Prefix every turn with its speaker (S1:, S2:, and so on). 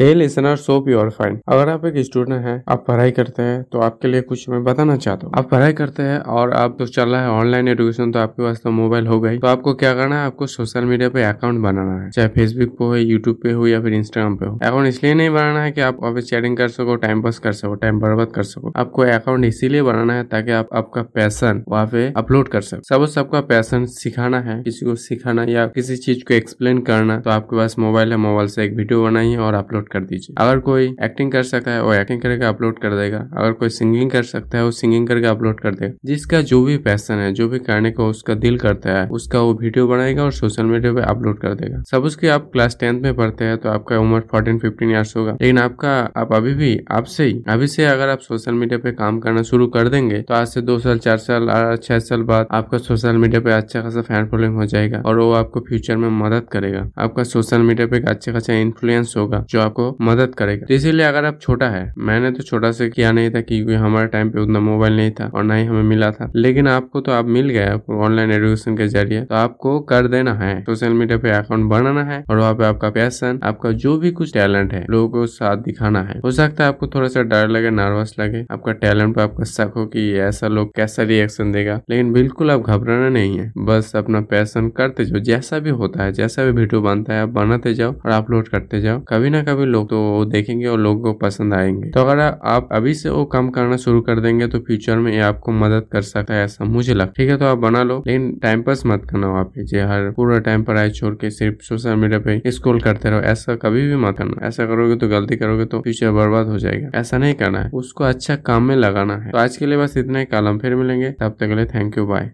S1: Hey listener so pure fine अगर आप एक स्टूडेंट हैं, आप पढ़ाई करते हैं तो आपके लिए कुछ मैं बताना चाहता हूँ। आप पढ़ाई करते हैं और आप तो चल रहा है ऑनलाइन एडुकेशन तो आपके पास तो मोबाइल हो गई। तो आपको क्या करना है? आपको सोशल मीडिया पे अकाउंट बनाना है। चाहे फेसबुक पे हो यूट्यूब पे हो, या फिर इंस्टाग्राम पे हो। अकाउंट इसलिए नहीं बनाना है की आप वहाँ चैटिंग कर सको टाइम पास कर सको टाइम बर्बाद कर सको। आपको अकाउंट इसीलिए बनाना है ताकि आप आपका पैसन वहाँ पे अपलोड कर सको। सब सबका पैसन सिखाना है, किसी को सिखाना या किसी चीज़ को एक्सप्लेन करना तो आपके पास मोबाइल है मोबाइल से एक वीडियो बनाइए और अपलोड अपलोड कर दीजिए। अगर कोई एक्टिंग कर सकता है, वो एक्टिंग करके अपलोड कर देगा। अगर कोई सिंगिंग कर सकता है, वो सिंगिंग करके अपलोड कर देगा। जिसका जो भी पैसन है, जो भी करने को उसका दिल करता है, उसका वो वीडियो बनाएगा और सोशल मीडिया पे अपलोड कर देगा। सब उसके आप क्लास टेंथ में पढ़ते हैं तो आपका उम्र फोर्टीन फिफ्टीन ईयर्स होगा। लेकिन आपका, आप अभी भी आपसे ही, अभी से अगर आप सोशल मीडिया पे काम करना शुरू कर देंगे तो आज से दो साल, चार साल छह साल बाद आपका सोशल मीडिया पे अच्छा खासा फ़ैन फॉलोइंग हो जाएगा और वो आपको फ्यूचर में मदद करेगा। आपका सोशल मीडिया पे एक अच्छा खासा इन्फ्लुएंस होगा, जो आपको मदद करेगा। तो इसीलिए अगर आप छोटा है, मैंने तो छोटा से किया नहीं था क्योंकि हमारे टाइम पे उतना मोबाइल नहीं था और ना ही हमें मिला था। लेकिन आपको तो आप मिल गया ऑनलाइन एजुकेशन के ज़रिए। तो आपको कर देना है। सोशल मीडिया पे अकाउंट बनाना है और वहाँ पे आपका पैसन आपका जो भी कुछ टैलेंट है, लोगों को साथ दिखाना है। हो सकता है आपको थोड़ा सा डर लगे नर्वस लगे। आपका टैलेंट पे आपका शक हो कि ऐसा लोग कैसा रिएक्शन देगा। लेकिन बिल्कुल आप घबराना नहीं है। बस अपना पैसन करते जाओ। जैसा भी होता है, जैसा भी वीडियो बनता है, आप बनाते जाओ और अपलोड करते जाओ। कभी ना कभी लोग तो देखेंगे और लोगों को पसंद आएँगे। तो अगर आप अभी से वो काम करना शुरू कर देंगे तो फ्यूचर में ये आपको मदद कर सकता है ऐसा मुझे लगता ठीक है तो आप बना लो। लेकिन टाइम पास मत करना वहाँ पे, जो हर पूरा टाइम पढ़ाई छोड़ के सिर्फ़ सोशल मीडिया पे स्क्रॉल करते रहो। ऐसा कभी भी मत करना। ऐसा करोगे तो गलती करोगे तो फ्यूचर बर्बाद हो जाएगा। ऐसा नहीं करना है। उसको अच्छा काम में लगाना है। तो आज के लिए बस इतना ही। कल हम फिर मिलेंगे। तब तक के लिए थैंक यू बाय